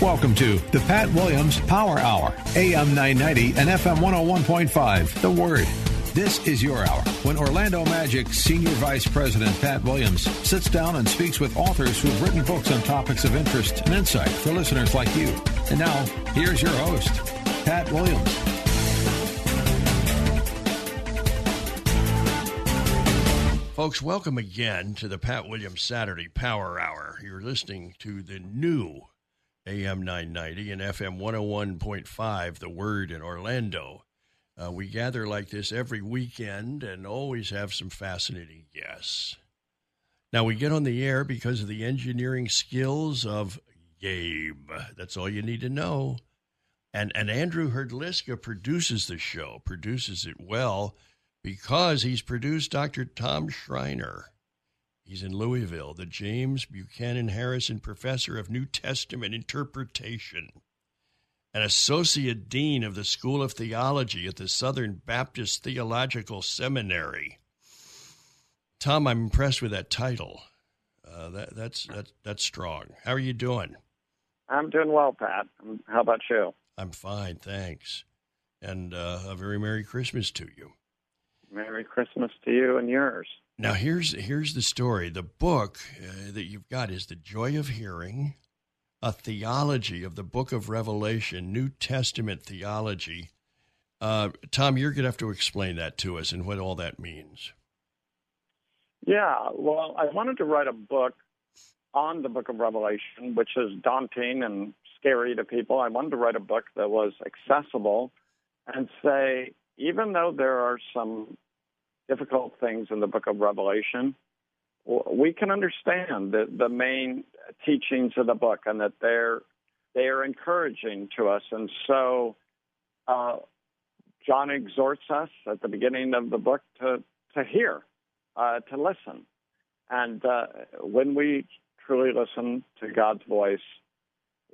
Welcome to the Pat Williams Power Hour, AM 990 and FM 101.5. The Word. This is your hour when Orlando Magic Senior Vice President Pat Williams sits down and speaks with authors who've written books on topics of interest and insight for listeners like you. And now, here's your host, Pat Williams. Folks, welcome again to the Pat Williams Saturday Power Hour. You're listening to the new AM 990 and FM 101.5, The Word in Orlando. Uh, we gather like this every weekend and always have some fascinating guests. Now, we get on the air because of the engineering skills of Gabe. That's all you need to know. And, and Andrew Herdliska produces the show, produces it well because he's produced Dr. Tom Schreiner. He's in Louisville, the James Buchanan Harrison Professor of New Testament Interpretation, an Associate Dean of the School of Theology at the Southern Baptist Theological Seminary. Tom, I'm impressed with that title. Uh, that, that's that, that's strong. How are you doing? I'm doing well, Pat. How about you? I'm fine, thanks. And uh, a very Merry Christmas to you. Merry Christmas to you and yours. Now here's here's the story. The book uh, that you've got is The Joy of Hearing, a theology of the Book of Revelation, New Testament theology. Uh, Tom, you're going to have to explain that to us and what all that means. Yeah, well, I wanted to write a book on the Book of Revelation, which is daunting and scary to people. I wanted to write a book that was accessible and say, even though there are some difficult things in the book of Revelation, we can understand the, the main teachings of the book and that they're they are encouraging to us. And so uh, John exhorts us at the beginning of the book to to hear, uh, to listen, and uh, when we truly listen to God's voice,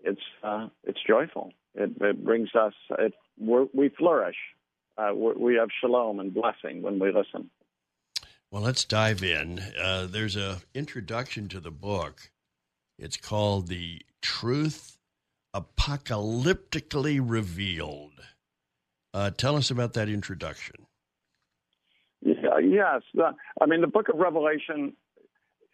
it's uh, it's joyful. It, it brings us it we flourish uh, we have shalom and blessing when we listen. Well, let's dive in. Uh, there's a introduction to the book. It's called "The Truth Apocalyptically Revealed." Uh, tell us about that introduction. Yeah, yes, I mean the Book of Revelation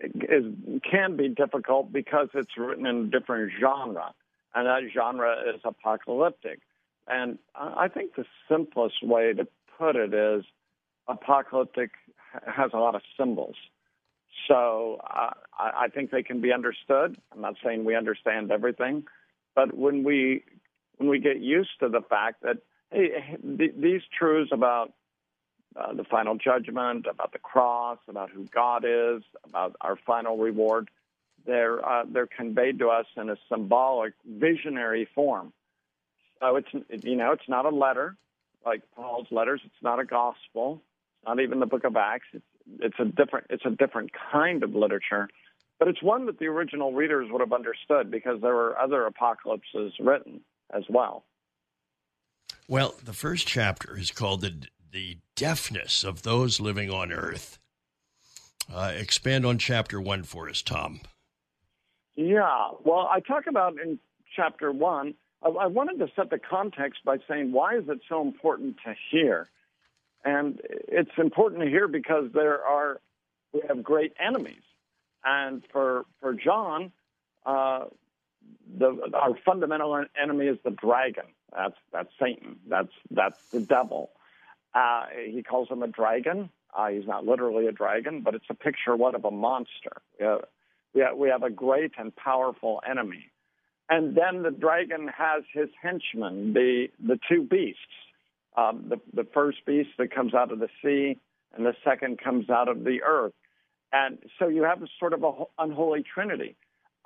is can be difficult because it's written in a different genre, and that genre is apocalyptic. And I think the simplest way to put it is apocalyptic has a lot of symbols. So uh, I think they can be understood. I'm not saying we understand everything, but when we when we get used to the fact that hey, these truths about uh, the final judgment, about the cross, about who God is, about our final reward, they're uh, they're conveyed to us in a symbolic, visionary form. So it's you know it's not a letter like Paul's letters. It's not a gospel. It's not even the Book of Acts. It's it's a different it's a different kind of literature, but it's one that the original readers would have understood because there were other apocalypses written as well. Well, the first chapter is called the the deafness of those living on earth. Uh, expand on chapter one for us, Tom. Yeah, well, I talk about in chapter one I wanted to set the context by saying, why is it so important to hear? And it's important to hear because there are, we have great enemies. And for, for John, uh, the, our fundamental enemy is the dragon. That's, that's Satan. That's, that's the devil. Uh, he calls him a dragon. Uh, he's not literally a dragon, but it's a picture, what, of a monster. We have, we have, we have a great and powerful enemy. And then the dragon has his henchmen, the, the two beasts. Um, the, the first beast that comes out of the sea, and the second comes out of the earth. And so you have a sort of a unholy trinity.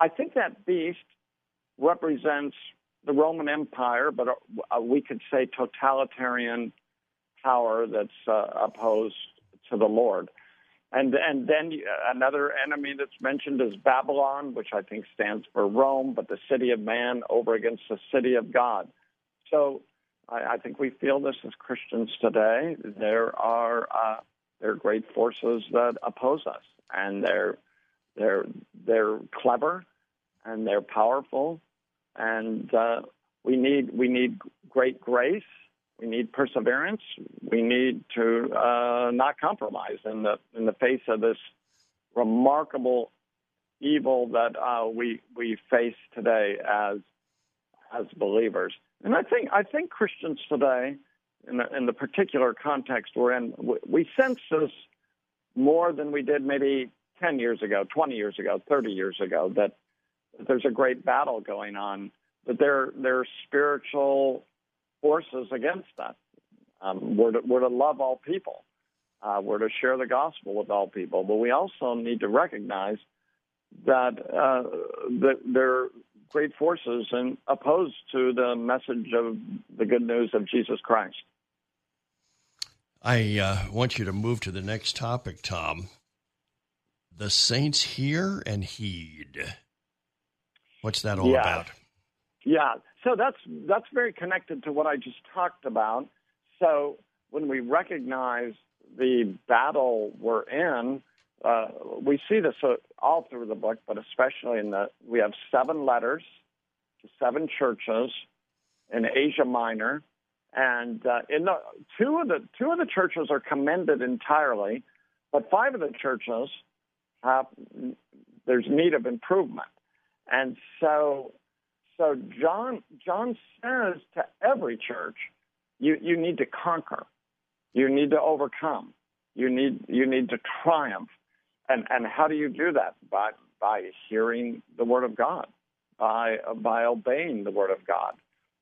I think that beast represents the Roman Empire, but uh, we could say totalitarian power that's uh, opposed to the Lord. And and then another enemy that's mentioned is Babylon, which I think stands for Rome, but the city of man over against the city of God. So I, I think we feel this as Christians today. There are uh, there are great forces that oppose us, and they're they're they're clever, and they're powerful, and uh, we need we need great grace we need perseverance. We need to uh, not compromise in the in the face of this remarkable evil that uh, we we face today as as believers. And I think I think Christians today, in the, in the particular context we're in, we, we sense this more than we did maybe 10 years ago, 20 years ago, 30 years ago. That, that there's a great battle going on. That there there are spiritual forces against that. Um, we're, to, we're to love all people. Uh, we're to share the gospel with all people, but we also need to recognize that, uh, that there are great forces and opposed to the message of the good news of Jesus Christ. I uh, want you to move to the next topic, Tom. The saints hear and heed. What's that all yeah. about? Yeah, so that's that's very connected to what I just talked about. So when we recognize the battle we're in, uh, we see this all through the book, but especially in the we have seven letters to seven churches in Asia Minor, and uh, in the two of the two of the churches are commended entirely, but five of the churches have there's need of improvement, and so so John John says to every church, you, you need to conquer, you need to overcome, you need you need to triumph. And and how do you do that? By by hearing the word of God, by by obeying the word of God,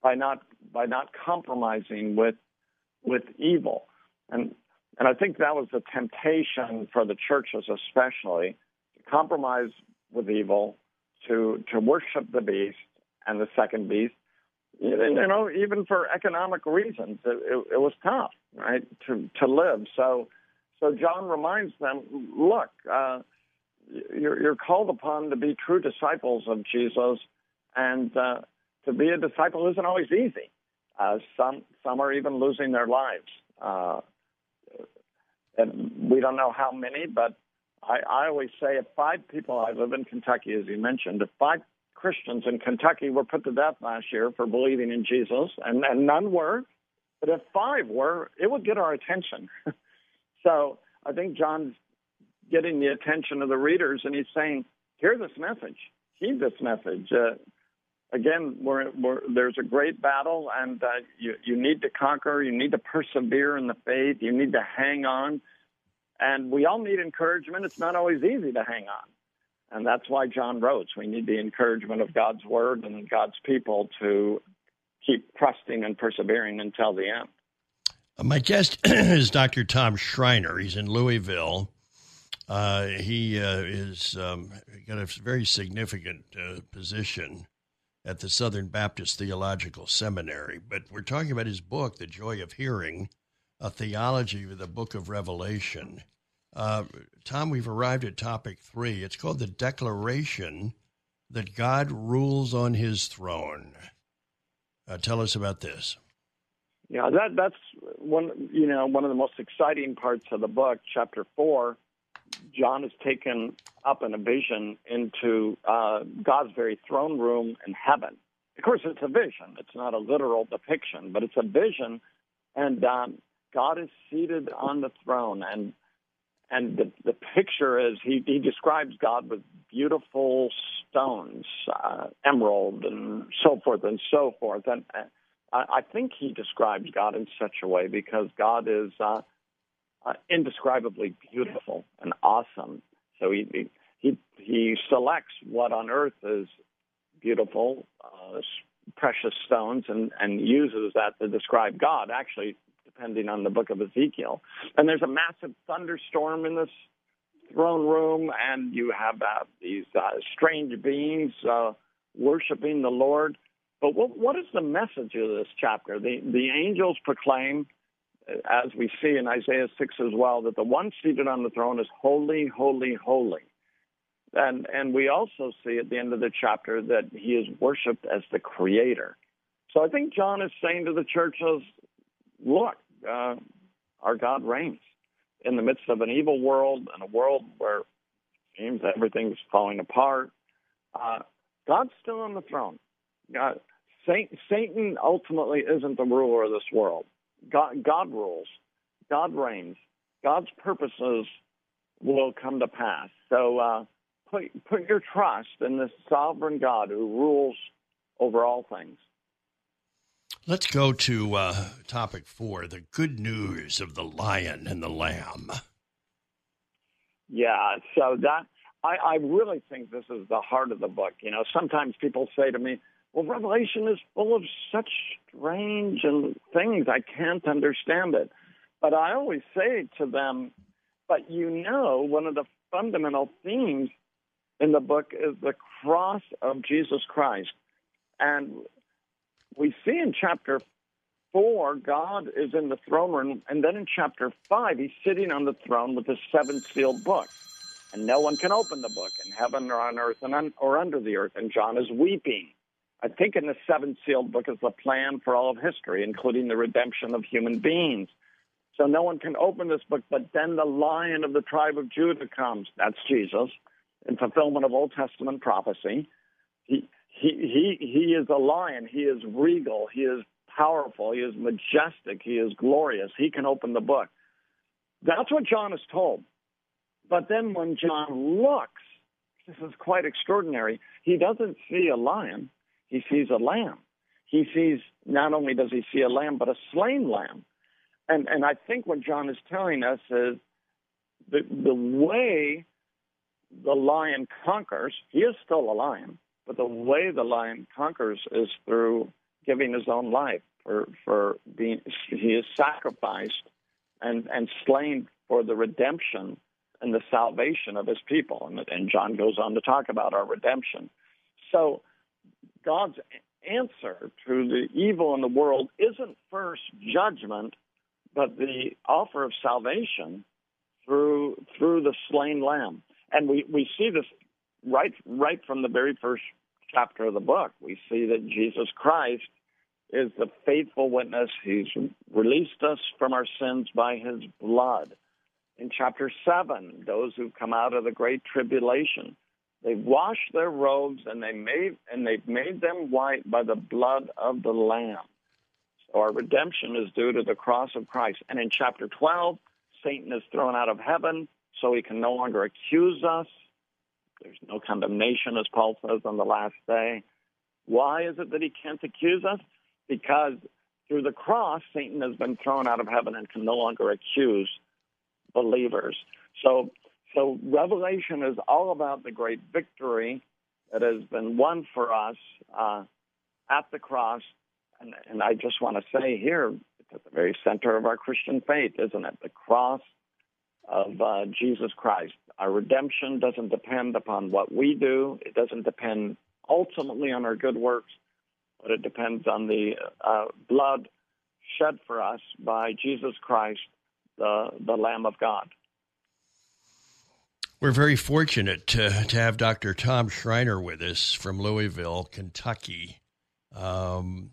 by not by not compromising with with evil. And and I think that was the temptation for the churches especially to compromise with evil, to to worship the beast, and the second beast. You know, even for economic reasons, it, it, it was tough, right, to to live. So, so John reminds them, look, uh, you're, you're called upon to be true disciples of Jesus, and uh, to be a disciple isn't always easy. Uh, some some are even losing their lives, uh, and we don't know how many. But I, I always say, if five people, I live in Kentucky, as you mentioned, if five Christians in Kentucky were put to death last year for believing in Jesus, and, and none were. But if five were, it would get our attention. so I think John's getting the attention of the readers, and he's saying, "Hear this message. Heed this message." Uh, again, we're, we're, there's a great battle, and uh, you, you need to conquer. You need to persevere in the faith. You need to hang on, and we all need encouragement. It's not always easy to hang on. And that's why John wrote. We need the encouragement of God's word and God's people to keep trusting and persevering until the end. Uh, my guest is Dr. Tom Schreiner. He's in Louisville. Uh, he uh, is um, got a very significant uh, position at the Southern Baptist Theological Seminary. But we're talking about his book, The Joy of Hearing, a theology of the book of Revelation. Uh, Tom, we've arrived at topic three. It's called the Declaration that God rules on his throne. Uh, tell us about this. Yeah, that that's one you know one of the most exciting parts of the book, chapter four. John is taken up in a vision into uh, God's very throne room in heaven. Of course, it's a vision; it's not a literal depiction, but it's a vision, and um, God is seated on the throne, and and the, the picture is he, he describes God with beautiful stones, uh, emerald, and so forth and so forth. And uh, I, I think he describes God in such a way because God is uh, uh, indescribably beautiful and awesome. So he he he selects what on earth is beautiful, uh, precious stones, and and uses that to describe God. Actually, depending on the book of Ezekiel. And there's a massive thunderstorm in this throne room, and you have uh, these uh, strange beings uh, worshiping the Lord. But what, what is the message of this chapter? The, the angels proclaim, as we see in Isaiah 6 as well, that the one seated on the throne is holy, holy, holy. And, and we also see at the end of the chapter that he is worshiped as the creator. So I think John is saying to the churches, look, uh, our God reigns in the midst of an evil world and a world where it seems everything's falling apart. Uh, God's still on the throne. God, Satan ultimately isn't the ruler of this world. God, God rules. God reigns. God's purposes will come to pass. So uh, put put your trust in this sovereign God who rules over all things. Let's go to uh, topic four: the good news of the lion and the lamb. Yeah, so that I, I really think this is the heart of the book. You know, sometimes people say to me, "Well, Revelation is full of such strange and things I can't understand it," but I always say to them, "But you know, one of the fundamental themes in the book is the cross of Jesus Christ. And we see in chapter four, God is in the throne room. And then in chapter five, he's sitting on the throne with the seven sealed book. And no one can open the book in heaven or on earth and un- or under the earth. And John is weeping. I think in the seven sealed book is the plan for all of history, including the redemption of human beings. So no one can open this book, but then the lion of the tribe of Judah comes. That's Jesus in fulfillment of Old Testament prophecy. He, he, he, he is a lion. He is regal. He is powerful. He is majestic. He is glorious. He can open the book. That's what John is told. But then when John looks, this is quite extraordinary. He doesn't see a lion, he sees a lamb. He sees, not only does he see a lamb, but a slain lamb. And, and I think what John is telling us is the, the way the lion conquers, he is still a lion, but the way the lion conquers is through giving his own life for, for being, he is sacrificed and, and slain for the redemption and the salvation of his people. And, and John goes on to talk about our redemption. So God's answer to the evil in the world isn't first judgment, but the offer of salvation through through the slain lamb and we, we see this right right from the very first chapter of the book. We see that Jesus Christ is the faithful witness. He's released us from our sins by his blood. In chapter 7, those who come out of the great tribulation, they've washed their robes and they made and they've made them white by the blood of the lamb. So our redemption is due to the cross of Christ. And in chapter 12, Satan is thrown out of heaven so he can no longer accuse us. There's no condemnation, as Paul says on the last day. Why is it that he can't accuse us? Because through the cross, Satan has been thrown out of heaven and can no longer accuse believers. So, so Revelation is all about the great victory that has been won for us uh, at the cross. And, and I just want to say here, it's at the very center of our Christian faith, isn't it? The cross of uh, Jesus Christ. Our redemption doesn't depend upon what we do. It doesn't depend ultimately on our good works, but it depends on the uh, blood shed for us by Jesus Christ, the, the Lamb of God. We're very fortunate to, to have Dr. Tom Schreiner with us from Louisville, Kentucky. Um,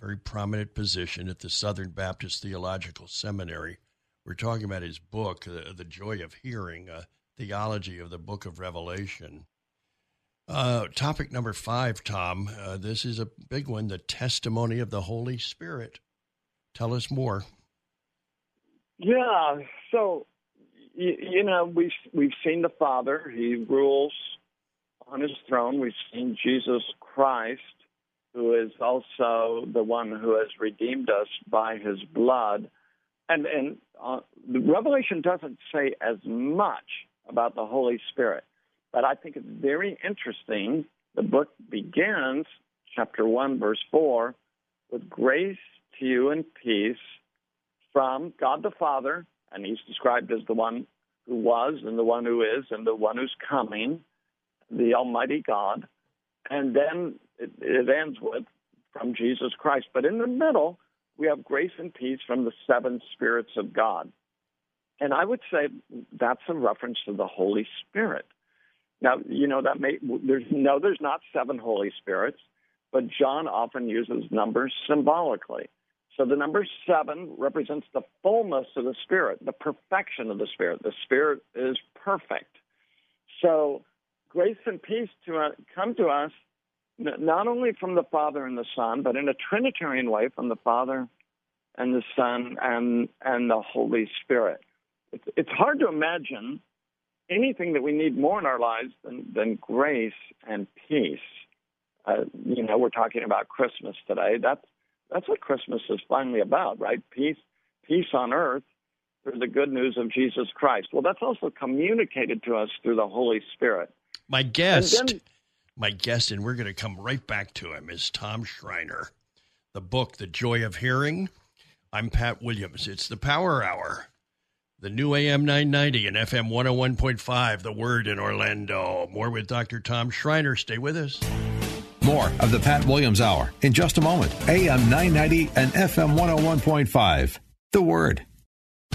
very prominent position at the Southern Baptist Theological Seminary. We're talking about his book, The, the Joy of Hearing, a theology of the book of Revelation. Uh, topic number five, Tom. Uh, this is a big one the testimony of the Holy Spirit. Tell us more. Yeah. So, you, you know, we've, we've seen the Father, He rules on His throne. We've seen Jesus Christ, who is also the one who has redeemed us by His blood and and uh, the Revelation doesn't say as much about the Holy Spirit, but I think it's very interesting. The book begins, chapter one, verse four, with grace to you and peace from God the Father, and He's described as the one who was, and the one who is, and the one who's coming, the Almighty God. And then it, it ends with from Jesus Christ. But in the middle, we have grace and peace from the seven spirits of God. And I would say that's a reference to the Holy Spirit. Now, you know that may there's no there's not seven Holy Spirits, but John often uses numbers symbolically. So the number seven represents the fullness of the Spirit, the perfection of the Spirit. The Spirit is perfect. So grace and peace to uh, come to us not only from the Father and the Son, but in a Trinitarian way from the Father and the Son and and the Holy Spirit. It's, it's hard to imagine anything that we need more in our lives than, than grace and peace. Uh, you know, we're talking about Christmas today. That's that's what Christmas is finally about, right? Peace, peace on earth through the good news of Jesus Christ. Well, that's also communicated to us through the Holy Spirit. My guest, my guest, and we're going to come right back to him, is Tom Schreiner. The book, The Joy of Hearing. I'm Pat Williams. It's the Power Hour. The new AM 990 and FM 101.5, The Word in Orlando. More with Dr. Tom Schreiner. Stay with us. More of the Pat Williams Hour in just a moment. AM 990 and FM 101.5, The Word.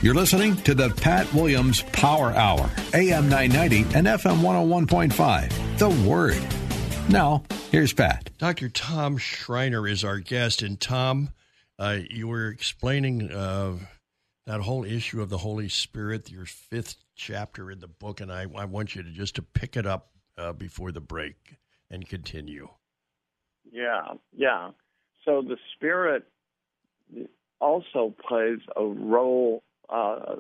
You're listening to the Pat Williams Power Hour, AM 990 and FM 101.5, The Word. Now, here's Pat. Dr. Tom Schreiner is our guest. And Tom, uh, you were explaining. Uh, that whole issue of the Holy Spirit, your fifth chapter in the book, and I, I want you to just to pick it up uh, before the break and continue. Yeah, yeah. So the Spirit also plays a role uh,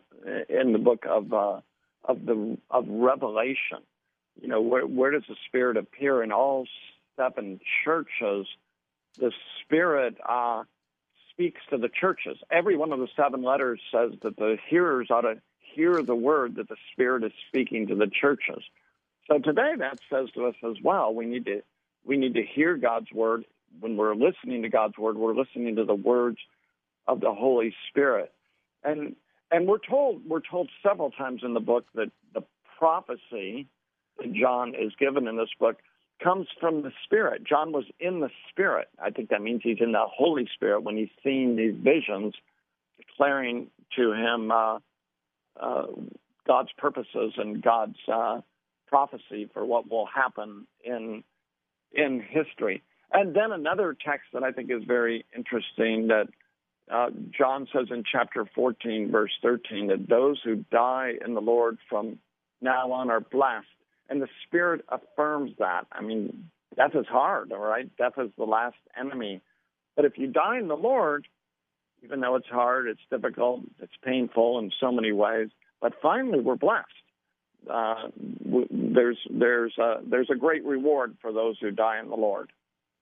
in the book of uh, of the of Revelation. You know, where where does the Spirit appear in all seven churches? The Spirit uh, speaks to the churches. Every one of the seven letters says that the hearers ought to hear the word that the Spirit is speaking to the churches. So today that says to us as well, we need to we need to hear God's word. When we're listening to God's word, we're listening to the words of the Holy Spirit. And and we're told we're told several times in the book that the prophecy that John is given in this book comes from the Spirit. John was in the Spirit. I think that means he's in the Holy Spirit when he's seeing these visions, declaring to him uh, uh, God's purposes and God's uh, prophecy for what will happen in in history. And then another text that I think is very interesting that uh, John says in chapter 14, verse 13, that those who die in the Lord from now on are blessed and the Spirit affirms that. I mean, death is hard, all right? Death is the last enemy. But if you die in the Lord, even though it's hard, it's difficult, it's painful in so many ways, but finally we're blessed. Uh, there's there's a, there's a great reward for those who die in the Lord.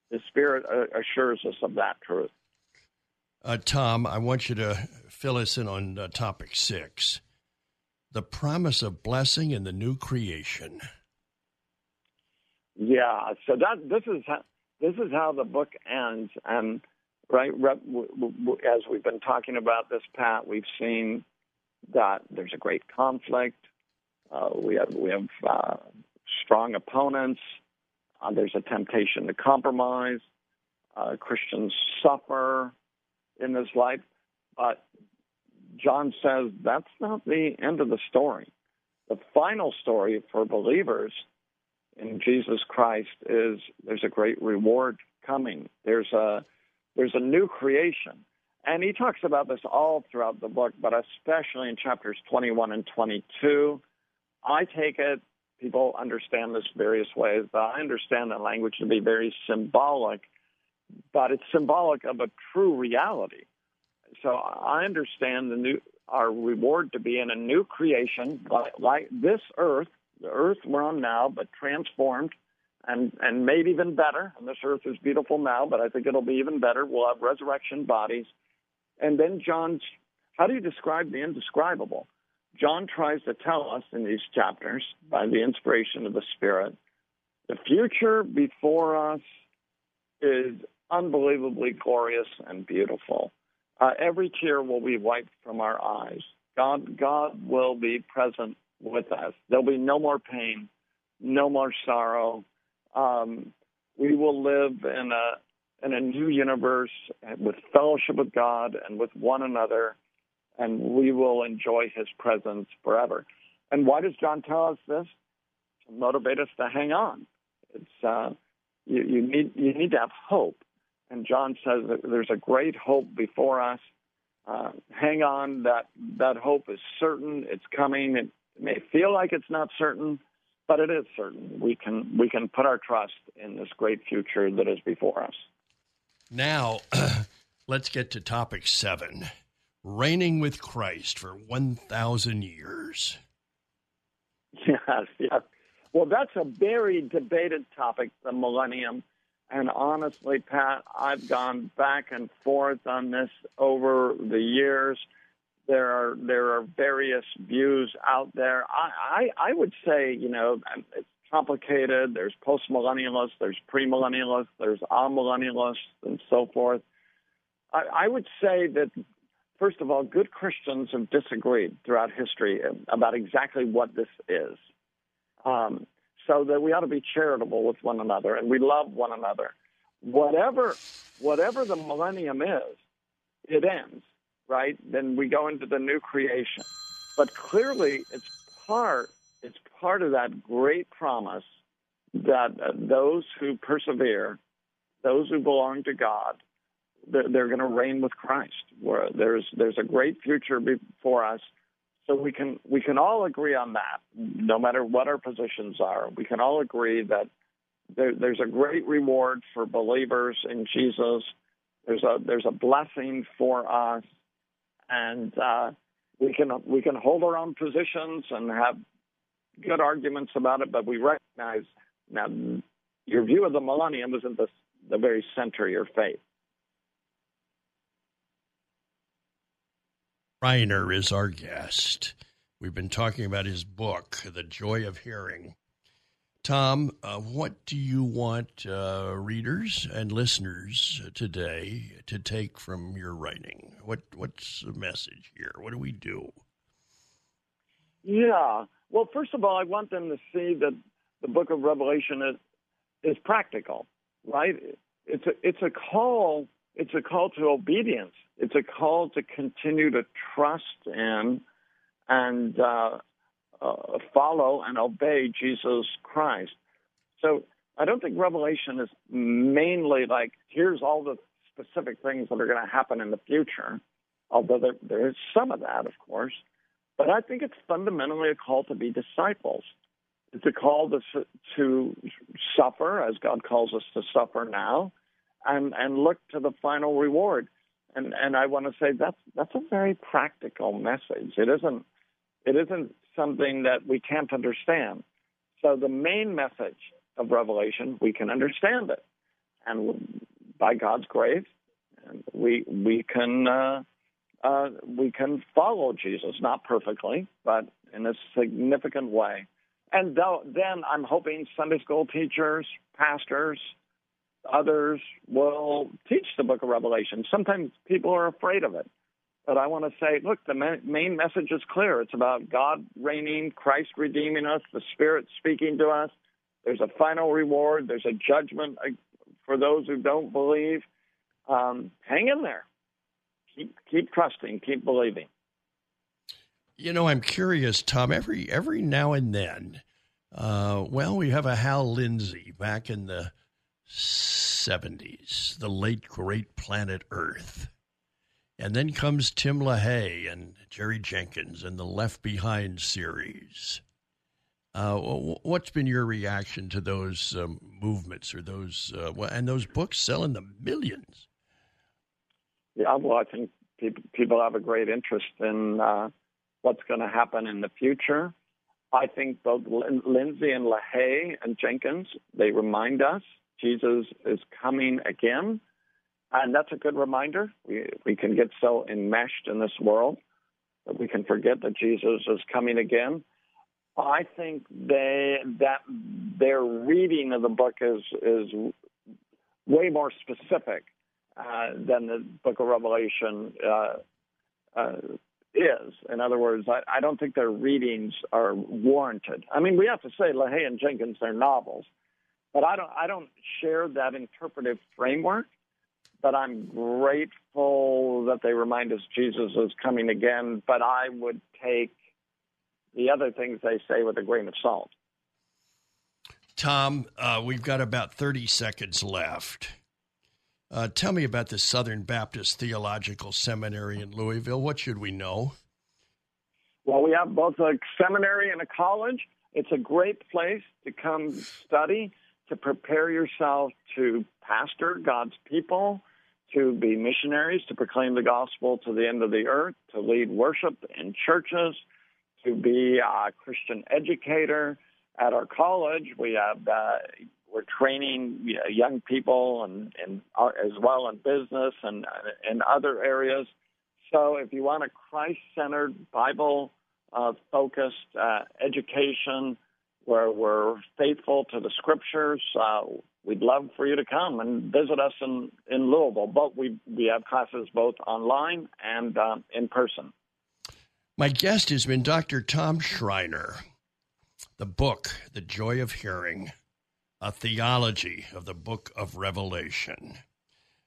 The Spirit uh, assures us of that truth. Uh, Tom, I want you to fill us in on uh, topic six the promise of blessing in the new creation. Yeah, so that this is how, this is how the book ends, and right as we've been talking about this, Pat, we've seen that there's a great conflict. Uh, we have we have uh, strong opponents. Uh, there's a temptation to compromise. Uh, Christians suffer in this life, but John says that's not the end of the story. The final story for believers in Jesus Christ is there's a great reward coming. There's a there's a new creation. And he talks about this all throughout the book, but especially in chapters 21 and 22. I take it, people understand this various ways, but I understand that language to be very symbolic, but it's symbolic of a true reality so I understand the new our reward to be in a new creation, like, like this earth, the earth we're on now, but transformed and and made even better. And this earth is beautiful now, but I think it'll be even better. We'll have resurrection bodies. And then John's how do you describe the indescribable? John tries to tell us in these chapters by the inspiration of the Spirit, the future before us is unbelievably glorious and beautiful. Uh, every tear will be wiped from our eyes. God, God will be present with us. There'll be no more pain, no more sorrow. Um, we will live in a in a new universe with fellowship with God and with one another, and we will enjoy His presence forever. And why does John tell us this? To motivate us to hang on. It's uh, you, you need you need to have hope, and John says that there's a great hope before us. Uh, hang on, that that hope is certain. It's coming. It may feel like it's not certain, but it is certain. We can we can put our trust in this great future that is before us. Now, let's get to topic seven: reigning with Christ for one thousand years. Yes, yes. Well, that's a very debated topic, the millennium. And honestly, Pat, I've gone back and forth on this over the years. There are there are various views out there. I I, I would say, you know, it's complicated. There's postmillennialists, there's premillennialists, there's amillennialists, and so forth. I, I would say that first of all, good Christians have disagreed throughout history about exactly what this is. Um, so that we ought to be charitable with one another and we love one another. Whatever, whatever the millennium is, it ends, right? Then we go into the new creation. But clearly, it's part, it's part of that great promise that uh, those who persevere, those who belong to God, they're, they're going to reign with Christ. Where there's there's a great future before us so we can we can all agree on that, no matter what our positions are. We can all agree that there, there's a great reward for believers in Jesus. There's a there's a blessing for us, and uh, we can we can hold our own positions and have good arguments about it. But we recognize now your view of the millennium isn't the the very center of your faith. Reiner is our guest. We've been talking about his book, The Joy of Hearing. Tom, uh, what do you want uh, readers and listeners today to take from your writing? What What's the message here? What do we do? Yeah. Well, first of all, I want them to see that the book of Revelation is is practical, right? It's a it's a call it's a call to obedience. It's a call to continue to trust in and uh, uh, follow and obey Jesus Christ. So I don't think Revelation is mainly like, here's all the specific things that are going to happen in the future, although there, there is some of that, of course. But I think it's fundamentally a call to be disciples. It's a call to, to suffer as God calls us to suffer now and and look to the final reward. And and I want to say that's that's a very practical message. It isn't it isn't something that we can't understand. So the main message of Revelation, we can understand it, and by God's grace, we we can uh, uh, we can follow Jesus, not perfectly, but in a significant way. And th- then I'm hoping Sunday school teachers, pastors, Others will teach the book of Revelation. Sometimes people are afraid of it. But I want to say, look, the main message is clear. It's about God reigning, Christ redeeming us, the Spirit speaking to us. There's a final reward. There's a judgment for those who don't believe. Um, hang in there. Keep keep trusting. Keep believing. You know, I'm curious, Tom. Every every now and then, uh, well, we have a Hal Lindsey back in the 70s, the late great planet Earth. And then comes Tim LaHaye and Jerry Jenkins and the Left Behind series. Uh, what's been your reaction to those um, movements or those uh, and those books selling the millions? Yeah, well, I think people, have a great interest in uh, what's going to happen in the future. I think both Lindsey and LaHaye and Jenkins they remind us Jesus is coming again. And that's a good reminder. We, we can get so enmeshed in this world that we can forget that Jesus is coming again. I think they that their reading of the book is is way more specific uh, than the Book of Revelation uh, uh, is. In other words, I, I don't think their readings are warranted. I mean, we have to say LaHaye and Jenkins, they're novels, but I don't I don't share that interpretive framework. But I'm grateful that they remind us Jesus is coming again. But I would take the other things they say with a grain of salt. Tom, uh, we've got about 30 seconds left. Uh, tell me about the Southern Baptist Theological Seminary in Louisville. What should we know? Well, we have both a seminary and a college. It's a great place to come study, to prepare yourself to pastor God's people, to be missionaries, to proclaim the gospel to the end of the earth, to lead worship in churches, to be a Christian educator. At our college, we have uh, we're training young people and, and uh, as well in business and in other areas. So, if you want a Christ-centered, Bible-focused uh, uh, education where we're faithful to the Scriptures, uh, we'd love for you to come and visit us in, in Louisville. But we we have classes both online and uh, in person. My guest has been Dr. Tom Schreiner. The book, The Joy of Hearing, a theology of the book of Revelation.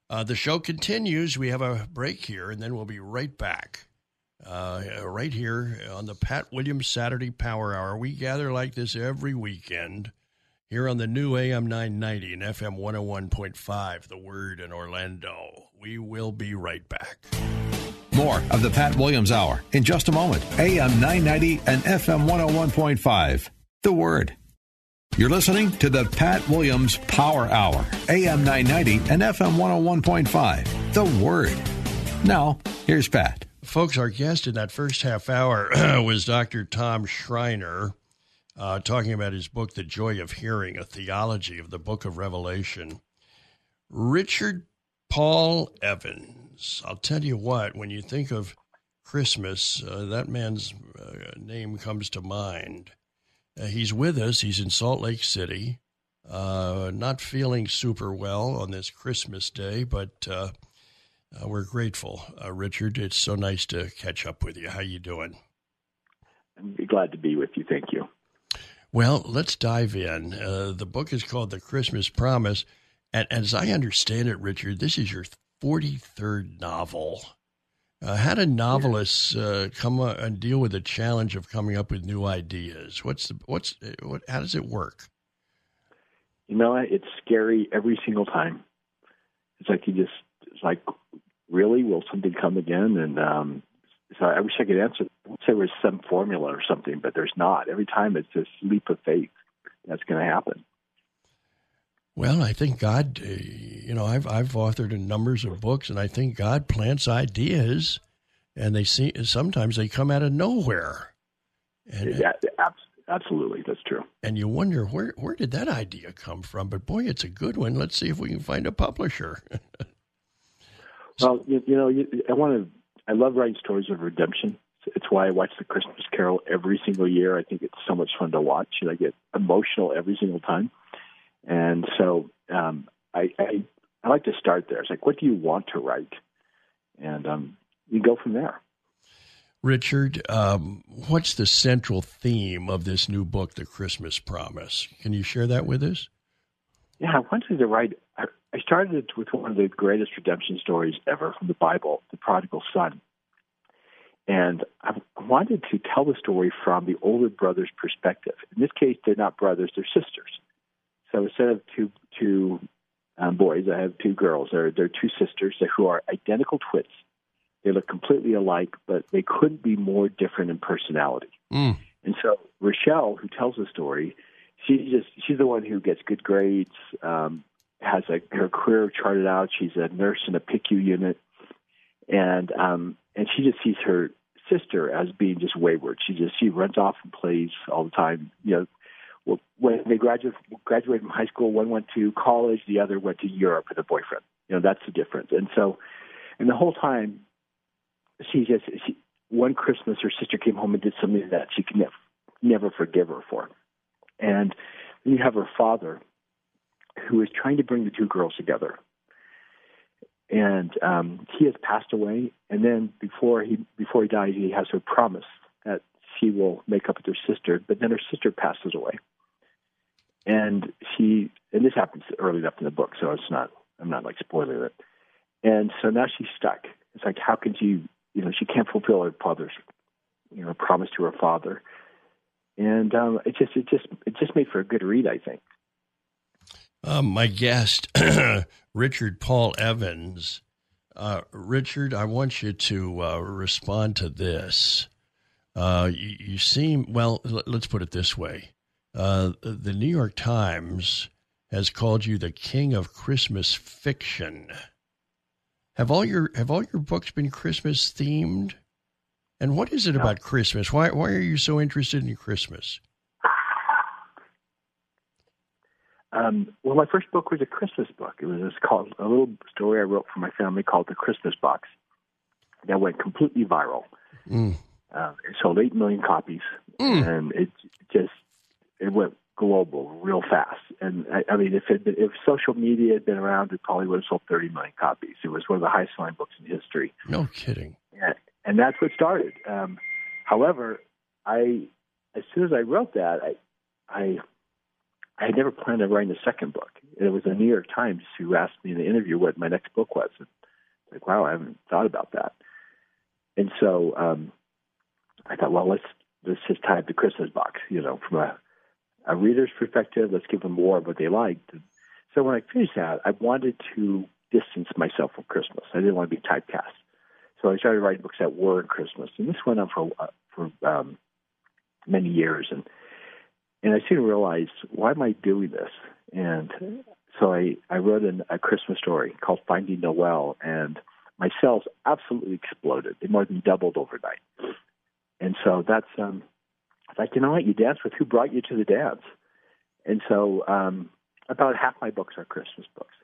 Uh, the show continues. We have a break here, and then we'll be right back. Uh, right here on the Pat Williams Saturday Power Hour. We gather like this every weekend here on the new AM 990 and FM 101.5, The Word in Orlando. We will be right back. More of the Pat Williams Hour in just a moment. AM 990 and FM 101.5. The Word. You're listening to the Pat Williams Power Hour, AM 990 and FM 101.5. The Word. Now, here's Pat. Folks, our guest in that first half hour was Dr. Tom Schreiner, uh, talking about his book, The Joy of Hearing, a theology of the book of Revelation. Richard Paul Evans. I'll tell you what, when you think of Christmas, uh, that man's uh, name comes to mind. Uh, he's with us. He's in Salt Lake City. Uh, not feeling super well on this Christmas day, but uh, uh, we're grateful, Richard. It's so nice to catch up with you. How you doing? I'm glad to be with you. Thank you. Well, let's dive in. the book is called The Christmas Promise. And as I understand it, Richard, this is your 43rd novel. Uh, how do novelists uh, come uh, and deal with the challenge of coming up with new ideas? What's the, what's uh, what? How does it work? You know, it's scary every single time. It's like you just like, really, will something come again? And um, so I wish I could answer. Say there was some formula or something, but there's not. Every time it's this leap of faith that's going to happen. Well, I think God, uh, you know, I've I've authored in numbers of books, and I think God plants ideas, and they see sometimes they come out of nowhere. And, yeah, absolutely, that's true. And you wonder where where did that idea come from? But boy, it's a good one. Let's see if we can find a publisher. well, you, you know, you, I want to. I love writing stories of redemption. It's why I watch the Christmas Carol every single year. I think it's so much fun to watch, and I get emotional every single time. And so um, I, I, I like to start there. It's like, what do you want to write? And um, you go from there. Richard, um, what's the central theme of this new book, The Christmas Promise? Can you share that with us? Yeah, I wanted to write. I, I started with one of the greatest redemption stories ever from the Bible, the prodigal son. And I wanted to tell the story from the older brother's perspective. In this case, they're not brothers, they're sisters. So instead of two two um, boys, I have two girls. They're they're two sisters who are identical twins. They look completely alike, but they couldn't be more different in personality. Mm. And so Rochelle, who tells the story, she just she's the one who gets good grades, um, has a, her career charted out. She's a nurse in a PICU unit, and um, and she just sees her sister as being just wayward. She just she runs off and plays all the time. You know, when they graduated graduated from high school, one went to college, the other went to Europe with a boyfriend. You know, that's the difference. And so, and the whole time, she just she, one Christmas, her sister came home and did something that she could never never forgive her for. And then you have her father, who is trying to bring the two girls together. and um, he has passed away. And then before he before he dies, he has her promise that she will make up with her sister. But then her sister passes away, and she and this happens early enough in the book, so it's not I'm not like spoiling it. And so now she's stuck. It's like how can she you know she can't fulfill her father's you know promise to her father, and um, it just it just it just made for a good read, I think. Um, my guest, Richard Paul Evans. Uh, Richard, I want you to uh, respond to this. Uh, you, you, seem, well, let's put it this way. Uh, the New York Times has called you the king of Christmas fiction. Have all your have all your books been Christmas themed? And what is it no. about Christmas? Why why are you so interested in Christmas? Um, well, my first book was a Christmas book. It was called a little story I wrote for my family called The Christmas Box that went completely viral. Mm. Uh, it sold eight million copies, mm. and it just it went global real fast. And I, I mean, if it, if social media had been around, it probably would have sold 30 million copies. It was one of the highest selling books in history. No kidding. And, that's what started. Um, however, I as soon as I wrote that, I I I had never planned on writing a second book. It was the New York Times who asked me in the interview what my next book was. And like, wow, I haven't thought about that. And so um, I thought, well, let's let's just tie up the Christmas box, you know, from a, a reader's perspective. Let's give them more of what they liked. And so when I finished that, I wanted to distance myself from Christmas. I didn't want to be typecast. So I started writing books that were in Christmas, and this went on for for um, many years. And and I soon realized, why am I doing this? And so I, I wrote an, a Christmas story called Finding Noel, and my sales absolutely exploded. They more than doubled overnight. And so that's um, like, you know what? You dance with who brought you to the dance. And so um, about half my books are Christmas books,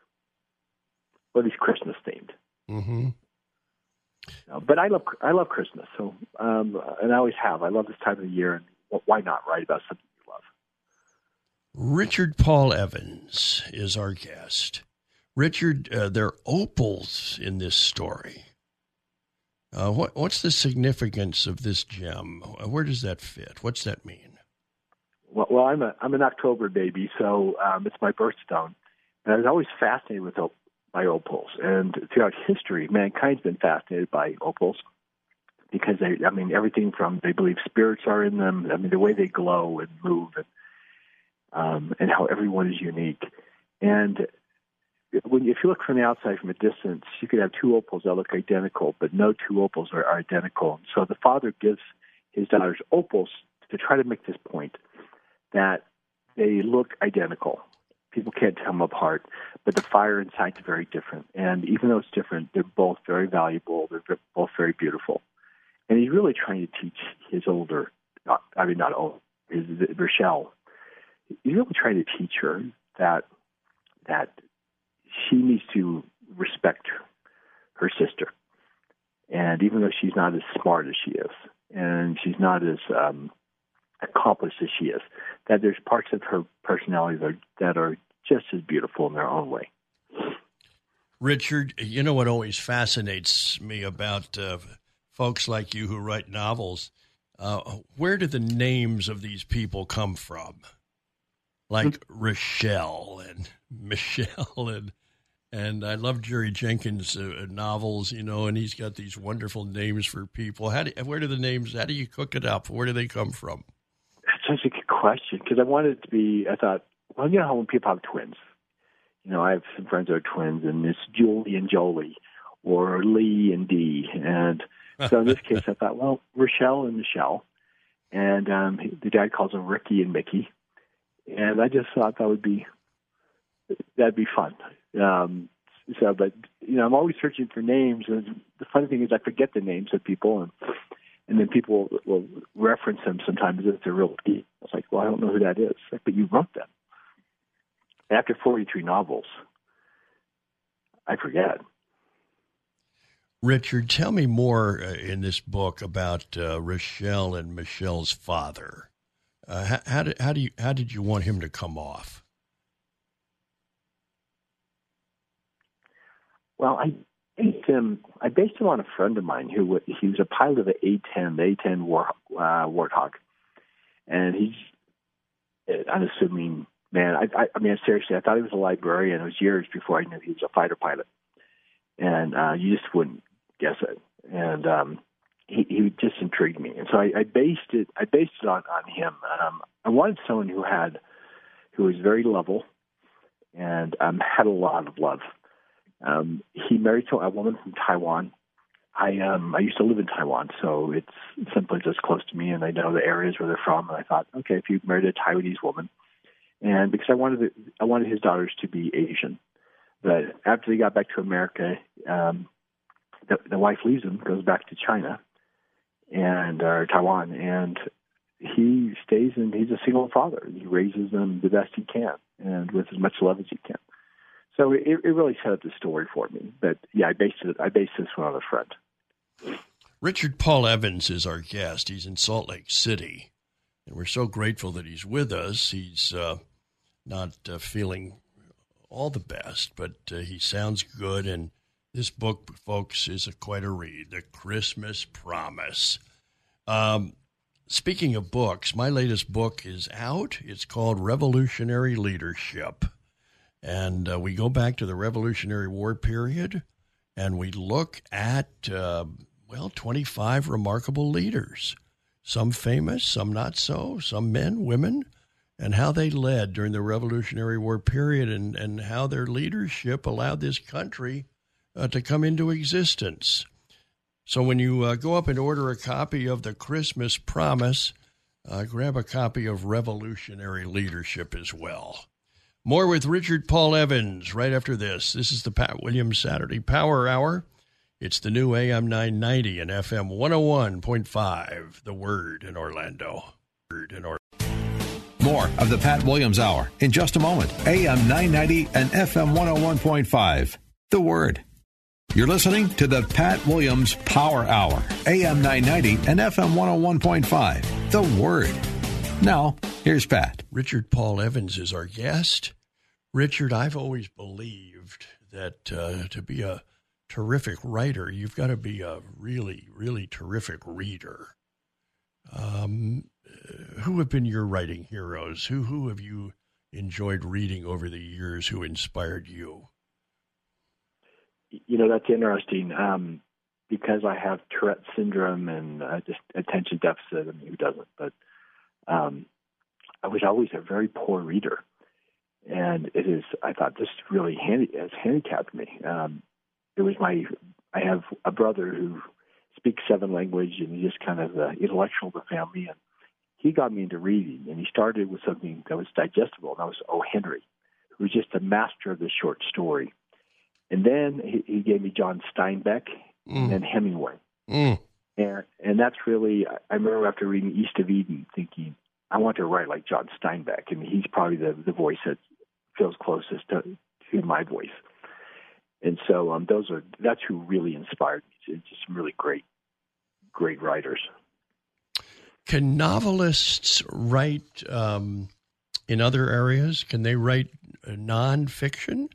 or at least Christmas themed. Mm-hmm. But I love I love Christmas, so um, and I always have. I love this time of the year, and why not write about something you love? Richard Paul Evans is our guest. Richard, uh, there are opals in this story. Uh, what, what's the significance of this gem? Uh, where does that fit? What's that mean? Well, well I'm a I'm an October baby, so um, it's my birthstone, and I was always fascinated with op- by opals. And throughout history, mankind's been fascinated by opals because they, I mean, everything from they believe spirits are in them. I mean, the way they glow and move, and um, and how everyone is unique. And when if you look from the outside, from a distance, you could have two opals that look identical, but no two opals are, are identical. So the father gives his daughters opals to try to make this point that they look identical. People can't tell them apart, but the fire inside is very different. And even though it's different, they're both very valuable. They're both very beautiful. And he's really trying to teach his older, not, I mean, not old, his Rochelle, he's really trying to teach her that that she needs to respect her sister. And even though she's not as smart as she is, and she's not as um, accomplished as she is, that there's parts of her personality that are, that are just as beautiful in their own way. Richard, you know what always fascinates me about uh, folks like you who write novels? Uh, where do the names of these people come from? like Rochelle and Michelle and and I love Jerry Jenkins' uh, novels, you know, and he's got these wonderful names for people. How do where do the names? How do you cook it up? Where do they come from? That's such a good question because I wanted it to be. I thought, well, you know how when people have twins, you know, I have some friends that are twins, and it's Julie and Jolie, or Lee and Dee, and so in this case, I thought, well, Rochelle and Michelle, and um, the dad calls them Ricky and Mickey, and I just thought that would be that'd be fun. Um, so, but you know, I'm always searching for names, and the funny thing is, I forget the names of people, and and then people will, reference them sometimes as if they're real. I was like, well, I don't know who that is, like, but you wrote them. After 43 novels, I forget. Richard, tell me more uh, in this book about uh, Rochelle and Michelle's father. Uh, how, how, did how do you how did you want him to come off? Well, I based him, I based him on a friend of mine who he was a pilot of the A-10, the A-10 War, uh, Warthog, and he's an unassuming man. I, I, I mean, seriously, I thought he was a librarian. It was years before I knew he was a fighter pilot, and uh, you just wouldn't guess it. And um, he, he just intrigued me, and so I, I based it. I based it on on him. Um, I wanted someone who had, who was very level, and um, had a lot of love. Um, he married to a woman from Taiwan. I um I used to live in Taiwan, so it's simply just close to me, and I know the areas where they're from. And I thought, okay, if you married a Taiwanese woman, and because I wanted the, I wanted his daughters to be Asian, but after they got back to America, um, the, the wife leaves him, goes back to China, and or Taiwan, and he stays and he's a single father. He raises them the best he can and with as much love as he can. So it, it really set up the story for me. But yeah, I based it. I based this one on a friend. Richard Paul Evans is our guest. He's in Salt Lake City, and we're so grateful that he's with us. He's uh, not uh, feeling all the best, but uh, he sounds good. And this book, folks, is a, quite a read. The Christmas Promise. Um, speaking of books, my latest book is out. It's called Revolutionary Leadership. And uh, we go back to the Revolutionary War period and we look at, uh, well, 25 remarkable leaders, some famous, some not so, some men, women, and how they led during the Revolutionary War period and, and how their leadership allowed this country uh, to come into existence. So when you uh, go up and order a copy of the Christmas Promise, uh, grab a copy of Revolutionary Leadership as well. More with Richard Paul Evans right after this. This is the Pat Williams Saturday Power Hour. It's the new AM 990 and FM 101.5, The Word in Orlando. Word in Orlando. More of the Pat Williams Hour in just a moment. AM 990 and FM 101.5, The Word. You're listening to the Pat Williams Power Hour, AM 990 and FM 101.5, The Word. Now, here's Pat. Richard Paul Evans is our guest. Richard, I've always believed that uh, to be a terrific writer, you've got to be a really, really terrific reader. Um, who have been your writing heroes? Who who have you enjoyed reading over the years? Who inspired you? You know, that's interesting. Um, because I have Tourette syndrome and uh, just attention deficit. I mean, who doesn't? But um, I was always a very poor reader, and it is. I thought this really handy has handicapped me. Um, it was my. I have a brother who speaks seven language, and he's just kind of the intellectual of the family, and he got me into reading. And he started with something that was digestible, and that was O. Henry, who was just a master of the short story. And then he, he gave me John Steinbeck mm. and Hemingway. Mm. And and that's really I remember after reading East of Eden thinking I want to write like John Steinbeck and he's probably the the voice that feels closest to to my voice. And so um, those are that's who really inspired me. It's just some really great great writers. Can novelists write um, in other areas? Can they write nonfiction?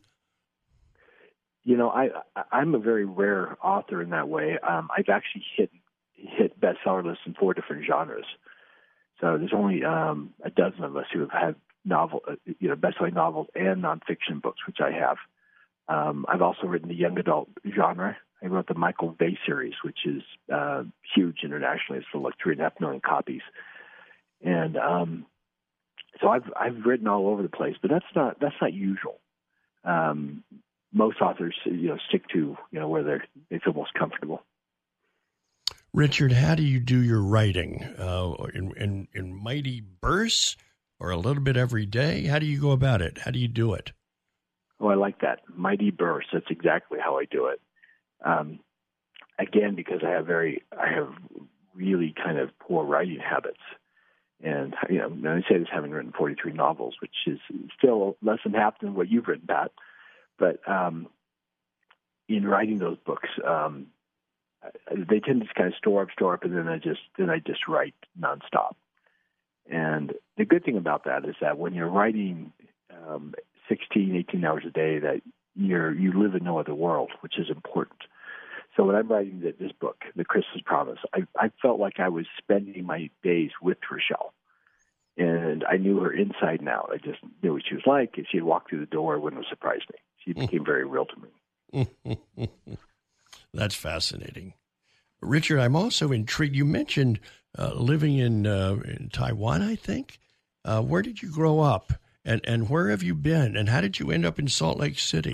You know, I I'm a very rare author in that way. Um, I've actually hit hit bestseller lists in four different genres. So there's only um, a dozen of us who have had novel, uh, you know, best-selling novels and nonfiction books, which I have. Um, I've also written the young adult genre. I wrote the Michael Vey series, which is uh, huge internationally. It's sold like three and a half million copies, and um, so I've I've written all over the place. But that's not that's not usual. Um, most authors, you know, stick to you know where they they feel most comfortable. Richard, how do you do your writing? Uh, in, in, in mighty bursts or a little bit every day? How do you go about it? How do you do it? Oh, I like that. Mighty bursts. That's exactly how I do it. Um, again, because I have very, I have really kind of poor writing habits. And, you know, I say this having written 43 novels, which is still less than half than what you've written, Pat. But um, in writing those books, um, they tend to kind of store up, store up, and then I just then I just write nonstop. And the good thing about that is that when you're writing um, 16, 18 hours a day, that you're you live in no other world, which is important. So when I'm writing this book, The Christmas Promise, I, I felt like I was spending my days with Rochelle. And I knew her inside and out. I just knew what she was like. If she'd walk through the door, it wouldn't have surprised me. She hmm. became very real to me. That's fascinating. Richard, I'm also intrigued. You mentioned uh, living in, uh, in Taiwan, I think. Uh, where did you grow up? And, and where have you been? And how did you end up in Salt Lake City?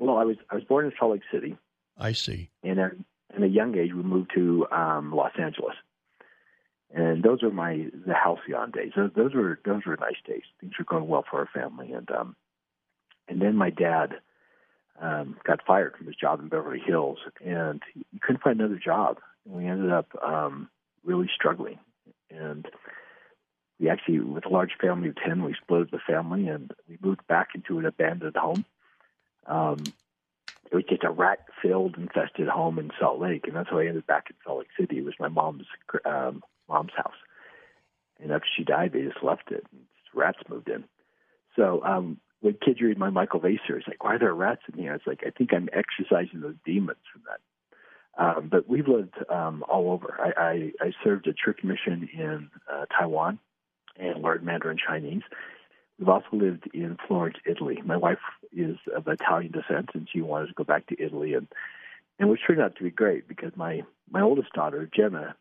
Well, I was I was born in Salt Lake City. I see. And at, at a young age, we moved to um, Los Angeles, and those were my the halcyon days. Those, those were those were nice days. Things were going well for our family, and um, and then my dad um, got fired from his job in Beverly Hills, and he couldn't find another job. And we ended up um, really struggling, and we actually, with a large family of ten, we split the family and we moved back into an abandoned home um, it was just a rat-filled, infested home in Salt Lake, and that's how I ended back in Salt Lake City. It was my mom's um, mom's house, and after she died, they just left it. And rats moved in. So um, when kids read my Michael Vey series, it's like, why are there rats in here? It's like I think I'm exercising those demons from that. Um, but we've lived um, all over. I, I, I served a church mission in uh, Taiwan and learned Mandarin Chinese. We've also lived in Florence, Italy. My wife is of Italian descent, and she wanted to go back to Italy, and and which turned out to be great because my my oldest daughter Jenna,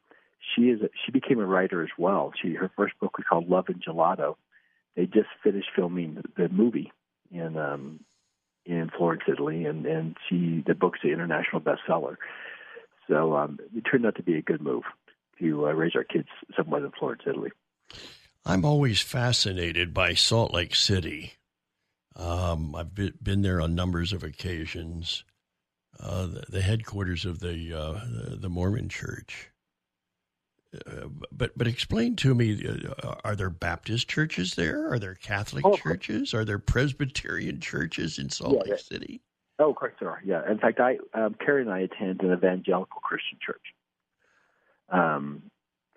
she is a, she became a writer as well. She her first book was called Love and Gelato. They just finished filming the movie in um, in Florence, Italy, and and she the book's an international bestseller. So um, it turned out to be a good move to uh, raise our kids somewhere in Florence, Italy. I'm always fascinated by Salt Lake City. Um, I've been there on numbers of occasions. Uh, the, the, headquarters of the, uh, the, the Mormon Church. Uh, but but explain to me: uh, Are there Baptist churches there? Are there Catholic oh, churches? Are there Presbyterian churches in Salt yeah, Lake yeah. City? Oh, of course there are. Yeah, in fact, I um, Carrie and I attend an evangelical Christian church. Um,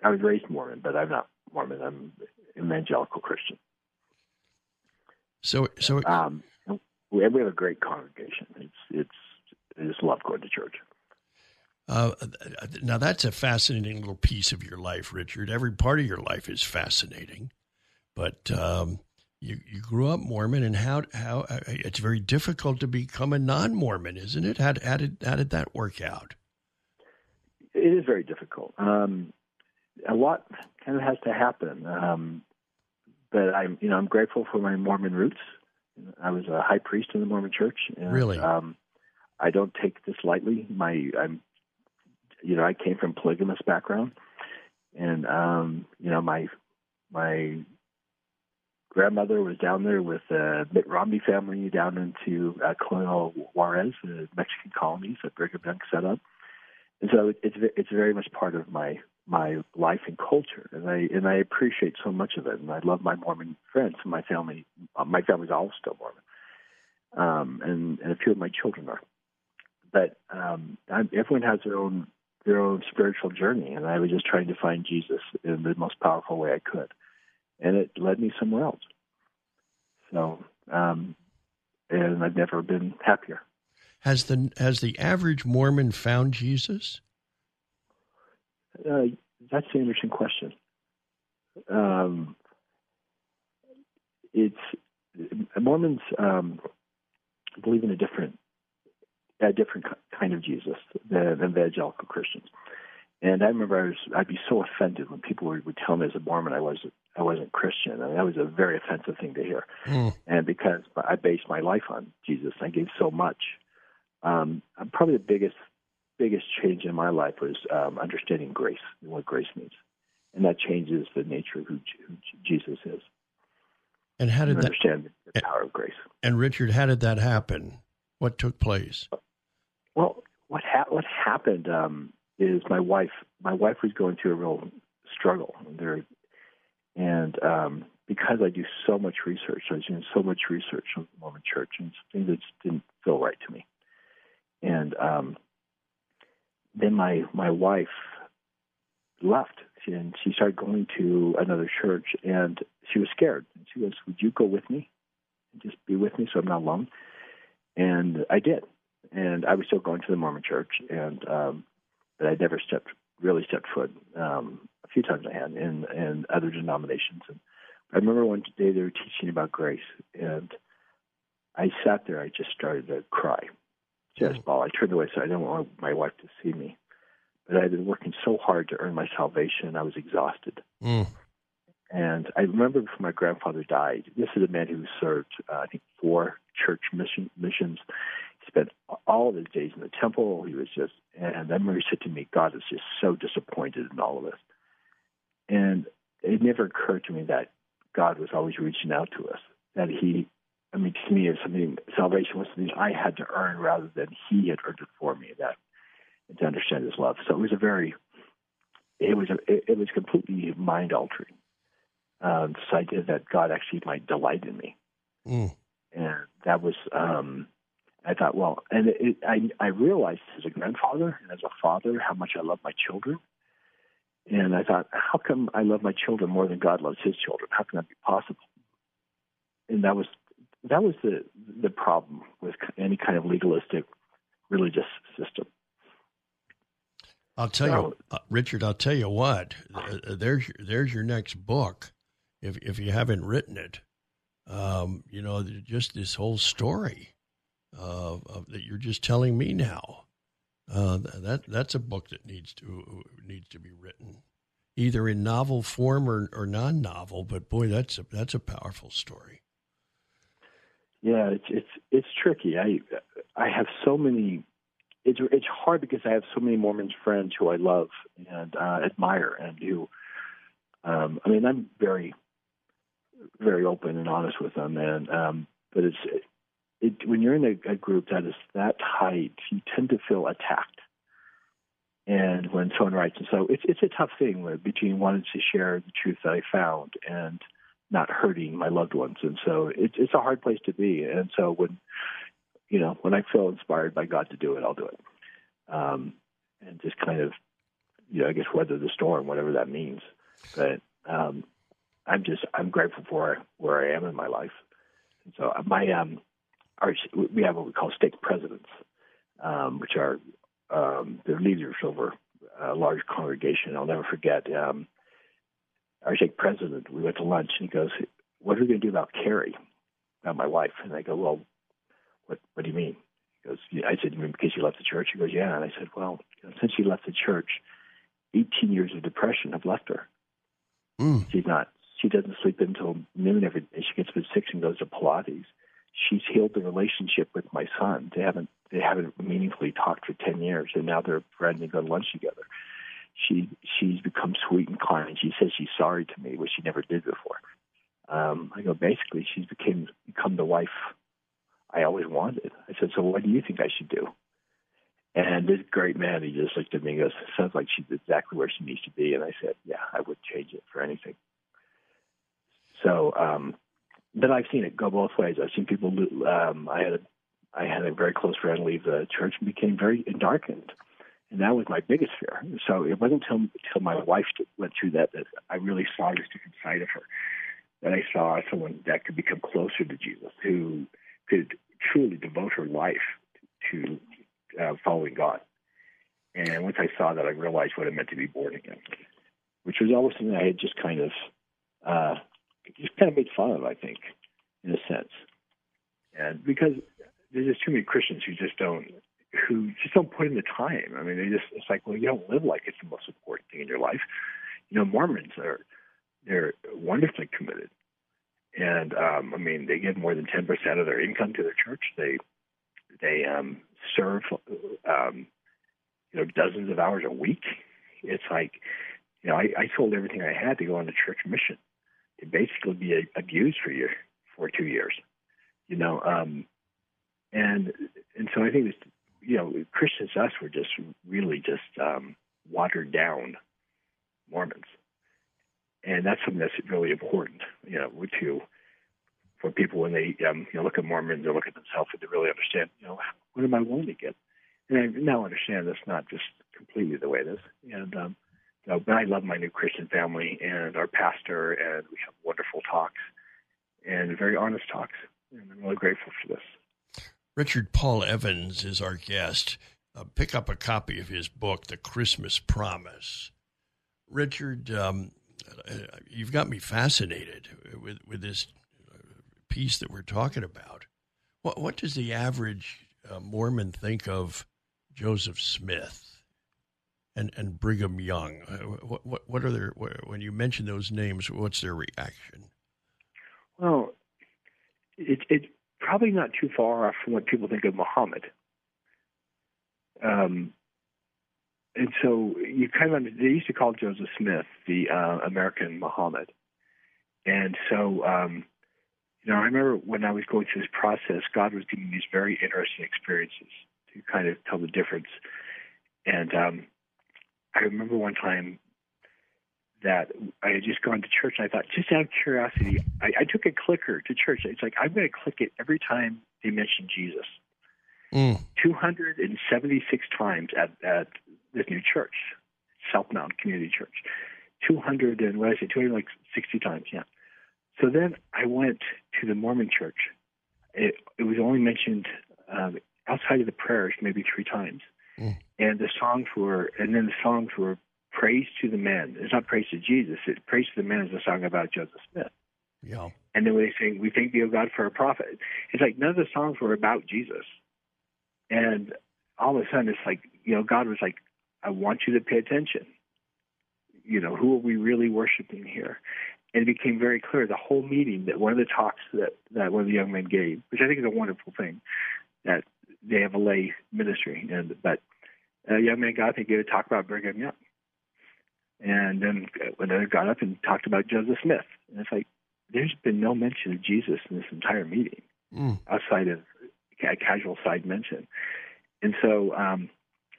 I was raised Mormon, but I'm not Mormon. I'm evangelical Christian. So, so um, we have a great congregation. It's it's I just love going to church. Uh, now that's a fascinating little piece of your life, Richard. Every part of your life is fascinating, but um, you you grew up Mormon, and how how uh, it's very difficult to become a non-Mormon, isn't it? How, how did how did that work out? It is very difficult. Um, a lot kind of has to happen. Um, but I'm, you know, I'm grateful for my Mormon roots. I was a high priest in the Mormon Church. And, really? Um, I don't take this lightly. My, I'm, you know, I came from polygamous background, and um, you know, my my grandmother was down there with the Mitt Romney family down into uh, Colonia Juarez, the Mexican colonies that Brigham Young set up, and so it's it's very much part of my my life and culture, and I and I appreciate so much of it. And I love my Mormon friends. and My family, uh, my family's all still Mormon, um, and and a few of my children are. But um, I'm, everyone has their own their own spiritual journey, and I was just trying to find Jesus in the most powerful way I could, and it led me somewhere else. So, um, and I've never been happier. Has the has the average Mormon found Jesus? Uh, that's an interesting question. Um, it's Mormons um, believe in a different a different kind of Jesus than evangelical Christians. And I remember I was I'd be so offended when people would, would tell me as a Mormon I wasn't I wasn't Christian. I mean, that was a very offensive thing to hear. Mm. And because I based my life on Jesus, I gave so much. Um, probably the biggest biggest change in my life was um, understanding grace and what grace means, and that changes the nature of who, who Jesus is. And how did and that understand the power of grace? And Richard, how did that happen? What took place? Well, what ha- what happened um, is my wife my wife was going through a real struggle there, and um, because I do so much research, I was doing so much research on the Mormon Church, and things that just didn't feel right to me, and um, then my my wife left and she started going to another church and she was scared and she goes would you go with me just be with me so I'm not alone. And I did. And I was still going to the Mormon church, and um, but I never stepped really stepped foot. Um, a few times I had in in other denominations, and I remember one day they were teaching about grace, and I sat there. I just started to cry, just bawl. I turned away, so I didn't want my wife to see me. But I had been working so hard to earn my salvation, I was exhausted. Mm. And I remember before my grandfather died, this is a man who served, uh, I think, four church mission, missions. Spent all of his days in the temple. He was just, and remember he said to me, God is just so disappointed in all of us. And it never occurred to me that God was always reaching out to us, that he, I mean, to me, it's something, salvation was something I had to earn rather than he had earned it for me, that, to understand his love. So it was a very, it was a, it, it was completely mind altering um, this idea that God actually might delight in me. Mm. And that was, um, I thought, well, and it, it, I, I realized as a grandfather and as a father how much I love my children. And I thought, how come I love my children more than God loves his children? How can that be possible? And that was that was the the problem with any kind of legalistic religious system. I'll tell so, you, uh, Richard. I'll tell you what. Uh, there's there's your next book if if you haven't written it, um, you know, just this whole story uh, that you're just telling me now. Uh, that that's a book that needs to needs to be written, either in novel form or, or non novel. But boy, that's a that's a powerful story. Yeah, it's it's it's tricky. I I have so many. It's it's hard because I have so many Mormon friends who I love and uh, admire, and who. Um, I mean, I'm very very open and honest with them. And um, but it's it, when you're in a, a group that is that tight, you tend to feel attacked. And when someone writes, and so it's it's a tough thing between wanting to share the truth that I found and not hurting my loved ones. And so it's it's a hard place to be. And so when you know when I feel inspired by God to do it, I'll do it. Um, and just kind of you know I guess weather the storm, whatever that means. But um, I'm just I'm grateful for where I am in my life. And so my um, our we have what we call stake presidents, um, which are um, the leaders over a large congregation. I'll never forget um, our stake president. We went to lunch and he goes, "What are we going to do about Carrie, about my wife?" And I go, "Well, what what do you mean?" He goes, "I said, you mean because she left the church?" He goes, "Yeah." And I said, "Well, since she left the church, 18 years of depression have left her. Mm. She's not she doesn't sleep until noon every day. She gets up at six and goes to Pilates. She's healed the relationship with my son. They haven't they haven't meaningfully talked for ten years, and now they're friends and go to lunch together. She she's become sweet and kind. She says she's sorry to me, which she never did before. Um, I go basically she's became become the wife I always wanted. I said, so what do you think I should do? And this great man, he just looked at me and goes, sounds like she's exactly where she needs to be. And I said, yeah, I would change it for anything. So, um, but I've seen it go both ways. I've seen people. Um, I had a, I had a very close friend leave the church and became very darkened, and that was my biggest fear. So it wasn't until until my wife went through that that I really saw this different side of her. That I saw someone that could become closer to Jesus, who could truly devote her life to uh, following God. And once I saw that, I realized what it meant to be born again, which was always something I had just kind of uh, just kind of made fun of, I think, in a sense. And because there's just too many Christians who just don't who just don't put in the time. I mean, they just it's like, well, you don't live like it's the most important thing in your life. You know, Mormons are they're wonderfully committed, and um, I mean, they give more than ten percent of their income to their church. They they um, serve um, you know dozens of hours a week. It's like you know, I, I sold everything I had to go on the church mission basically be abused for you for two years, you know. Um, and and so I think you know, Christians us were just really just um, watered down Mormons, and that's something that's really important, you know, to for people when they um, you know look at Mormons or look at themselves and they really understand, you know, what am I willing to get? And I now understand that's not just completely the way it is, and um, but I love my new Christian family and our pastor, and we have wonderful talks and very honest talks. And I'm really grateful for this. Richard Paul Evans is our guest. Uh, pick up a copy of his book, The Christmas Promise. Richard, um, uh, you've got me fascinated with, with this piece that we're talking about. What, what does the average uh, Mormon think of Joseph Smith and, and Brigham Young? Uh, what, what, what are their, when you mention those names, what's their reaction? Well, it's it, probably not too far off from what people think of Muhammad. Um, and so you kind of they used to call Joseph Smith the uh, American Muhammad, and so um, you know I remember when I was going through this process, God was giving me these very interesting experiences to kind of tell the difference. And um, I remember one time that I had just gone to church, and I thought, just out of curiosity, I, I took a clicker to church. It's like I'm going to click it every time they mention Jesus. Mm. 276 times at, at this new church, Southmount Community Church. 200 and what I say, 260 times, yeah. So then I went to the Mormon church. It, it was only mentioned um, outside of the prayers maybe three times. Mm. And the songs were, and then the songs were praise to the men. It's not praise to Jesus. It's praise to the men is a song about Joseph Smith. Yeah. And then when they sing, we thank thee, O God, for a prophet. It's like none of the songs were about Jesus. And all of a sudden, it's like, you know, God was like, I want you to pay attention. You know, who are we really worshiping here? And it became very clear the whole meeting that one of the talks that, that one of the young men gave, which I think is a wonderful thing, that they have a lay ministry. And but a young man got up and gave a talk about Brigham Young. And then another got up and talked about Joseph Smith. And it's like, there's been no mention of Jesus in this entire meeting mm. outside of a casual side mention. And so um,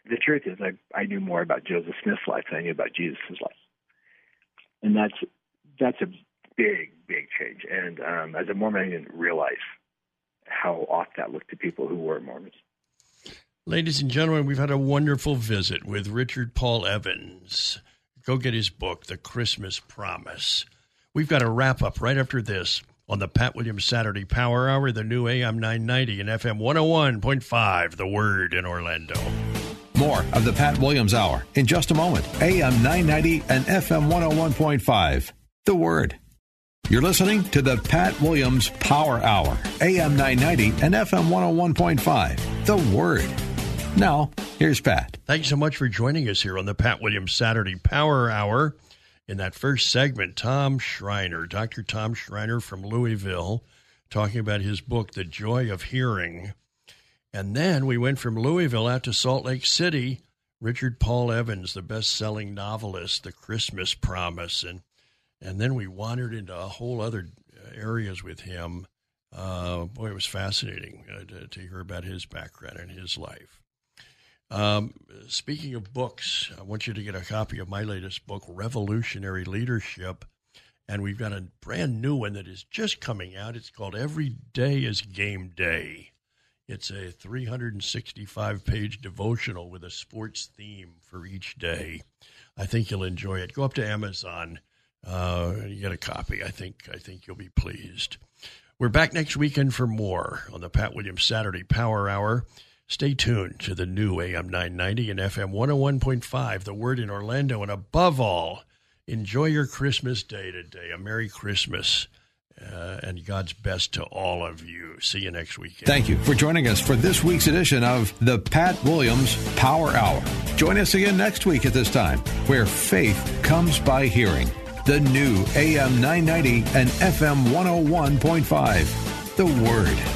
the truth is, I, I knew more about Joseph Smith's life than I knew about Jesus' life. And that's that's a big, big change. And um, as a Mormon, I didn't realize how off that looked to people who were Mormons. Ladies and gentlemen, we've had a wonderful visit with Richard Paul Evans. Go get his book, The Christmas Promise. We've got a wrap up right after this on the Pat Williams Saturday Power Hour, the new AM 990 and FM 101.5, The Word in Orlando. More of the Pat Williams Hour in just a moment. AM 990 and FM 101.5, The Word. You're listening to the Pat Williams Power Hour, AM 990 and FM 101.5, The Word. Now, here's Pat. Thanks so much for joining us here on the Pat Williams Saturday Power Hour. In that first segment, Tom Schreiner, Dr. Tom Schreiner from Louisville, talking about his book, The Joy of Hearing. And then we went from Louisville out to Salt Lake City. Richard Paul Evans, the best selling novelist, The Christmas Promise. And, and then we wandered into a whole other areas with him. Uh, boy, it was fascinating uh, to, to hear about his background and his life. Um, speaking of books, I want you to get a copy of my latest book, Revolutionary Leadership. And we've got a brand new one that is just coming out. It's called Every Day is Game Day. It's a 365 page devotional with a sports theme for each day. I think you'll enjoy it. Go up to Amazon. Uh, you get a copy. I think I think you'll be pleased. We're back next weekend for more on the Pat Williams Saturday Power Hour. Stay tuned to the new AM 990 and FM 101.5, The Word in Orlando. And above all, enjoy your Christmas day today. A Merry Christmas. Uh, and God's best to all of you. See you next weekend. Thank you for joining us for this week's edition of the Pat Williams Power Hour. Join us again next week at this time, where faith comes by hearing. The new AM 990 and FM 101.5. The Word.